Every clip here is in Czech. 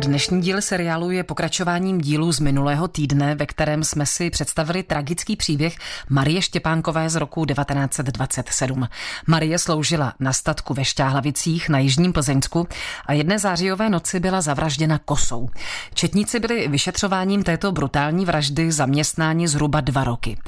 Dnešní díl seriálu je pokračováním dílu z minulého týdne, ve kterém jsme si představili tragický příběh Marie Štěpánkové z roku 1927. Marie sloužila na statku ve Šťáhlavicích na Jižním Plzeňsku a jedné zářijové noci byla zavražděna kosou. Četníci byli vyšetřováním této brutální vraždy zaměstnáni zhruba dva roky.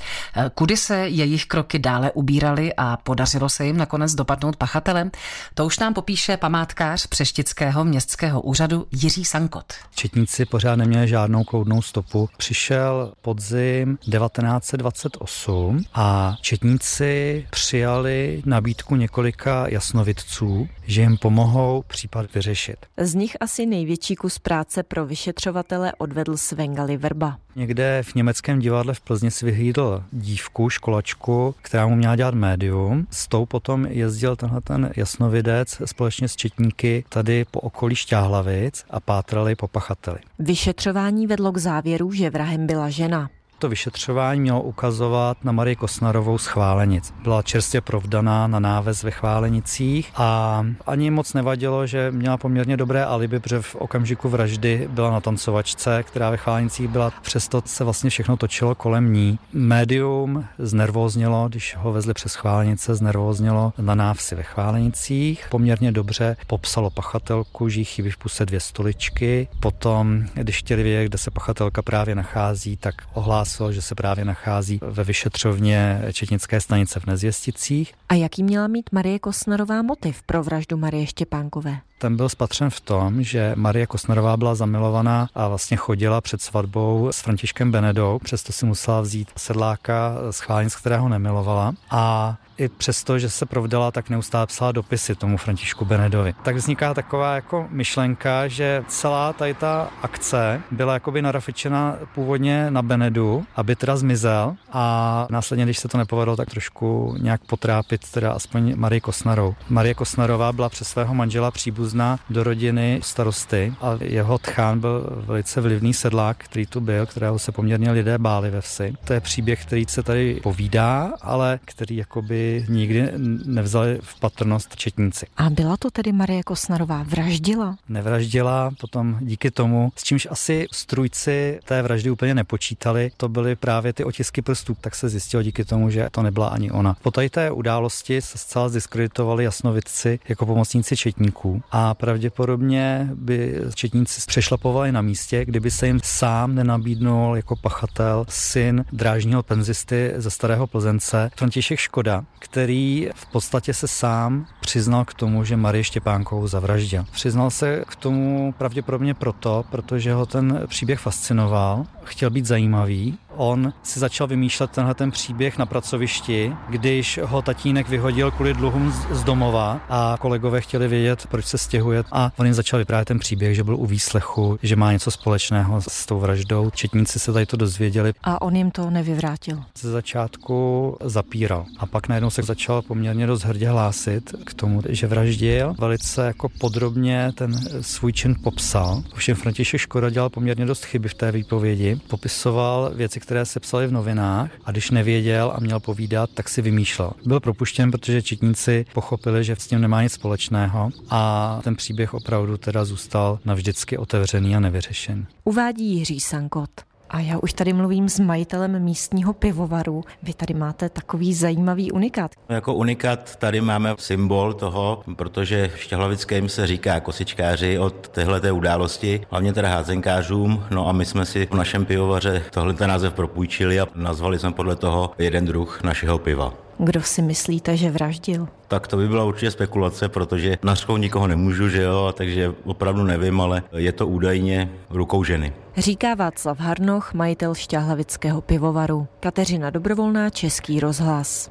Kudy se jejich kroky dále ubíraly a podařilo se jim nakonec dopadnout pachatelem, to už nám popíše památkář Přeštického městského úřadu Jiří Sank Stankot. Četníci pořád neměli žádnou kloudnou stopu. Přišel podzim 1928 a četníci přijali nabídku několika jasnovidců, že jim pomohou případ vyřešit. Z nich asi největší kus práce pro vyšetřovatele odvedl Svengali Verba. Někde v německém divadle v Plzni si vyhlídl dívku, školačku, která mu měla dělat médium. S tou potom jezdil tenhle ten jasnovidec společně s četníky tady po okolí Šťáhlavic a pátrali po pachateli. Vyšetřování vedlo k závěru, že vrahem byla žena to vyšetřování mělo ukazovat na Marii Kosnarovou z Chválenic. Byla čerstvě provdaná na náves ve Chválenicích a ani moc nevadilo, že měla poměrně dobré alibi, protože v okamžiku vraždy byla na tancovačce, která ve Chválenicích byla. Přesto se vlastně všechno točilo kolem ní. Médium znervóznělo, když ho vezli přes Chválenice, znervóznělo na návsi ve Chválenicích. Poměrně dobře popsalo pachatelku, že chybí v puse dvě stoličky. Potom, když chtěli vědět, kde se pachatelka právě nachází, tak ohlásili hlásilo, že se právě nachází ve vyšetřovně Četnické stanice v Nezvěsticích. A jaký měla mít Marie Kosnarová motiv pro vraždu Marie Štěpánkové? Ten byl spatřen v tom, že Marie Kosnarová byla zamilovaná a vlastně chodila před svatbou s Františkem Benedou, přesto si musela vzít sedláka z Chválnic, kterého nemilovala. A i přesto, že se provdala, tak neustále psala dopisy tomu Františku Benedovi. Tak vzniká taková jako myšlenka, že celá tady ta akce byla jakoby narafičena původně na Benedu, aby teda zmizel a následně, když se to nepovedlo, tak trošku nějak potrápit teda aspoň Marie Kosnarou. Marie Kosnarová byla přes svého manžela příbuzná do rodiny starosty a jeho tchán byl velice vlivný sedlák, který tu byl, kterého se poměrně lidé báli ve vsi. To je příběh, který se tady povídá, ale který jakoby nikdy nevzali v patrnost četníci. A byla to tedy Marie Kosnarová? Vraždila? Nevraždila, potom díky tomu, s čímž asi strujci té vraždy úplně nepočítali, to byly právě ty otisky prstů, tak se zjistilo díky tomu, že to nebyla ani ona. Po tady té události se zcela zdiskreditovali jasnovidci jako pomocníci četníků a pravděpodobně by četníci přešlapovali na místě, kdyby se jim sám nenabídnul jako pachatel syn drážního penzisty ze Starého Plzence František Škoda, který v podstatě se sám přiznal k tomu, že Marie Štěpánkovou zavraždil. Přiznal se k tomu pravděpodobně proto, protože ho ten příběh fascinoval, chtěl být zajímavý On si začal vymýšlet tenhle ten příběh na pracovišti, když ho tatínek vyhodil kvůli dluhům z domova a kolegové chtěli vědět, proč se stěhuje. A on jim začal vyprávět ten příběh, že byl u výslechu, že má něco společného s tou vraždou. Četníci se tady to dozvěděli. A on jim to nevyvrátil. Ze začátku zapíral a pak najednou se začal poměrně dost hrdě hlásit k tomu, že vraždil. Velice jako podrobně ten svůj čin popsal. Ovšem František Škoda dělal poměrně dost chyby v té výpovědi. Popisoval věci, které se psaly v novinách a když nevěděl a měl povídat, tak si vymýšlel. Byl propuštěn, protože četníci pochopili, že s tím nemá nic společného a ten příběh opravdu teda zůstal navždycky otevřený a nevyřešený. Uvádí Jiří Sankot. A já už tady mluvím s majitelem místního pivovaru. Vy tady máte takový zajímavý unikát. Jako unikát tady máme symbol toho, protože štěhlavickým se říká kosičkáři od téhleté události, hlavně teda házenkářům. No a my jsme si v našem pivovaře tohle název propůjčili a nazvali jsme podle toho jeden druh našeho piva. Kdo si myslíte, že vraždil? Tak to by byla určitě spekulace, protože nařkou nikoho nemůžu, že jo, takže opravdu nevím, ale je to údajně v rukou ženy. Říká Václav Harnoch, majitel Šťáhlavického pivovaru. Kateřina Dobrovolná, Český rozhlas.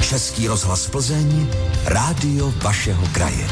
Český rozhlas Plzeň, rádio vašeho kraje.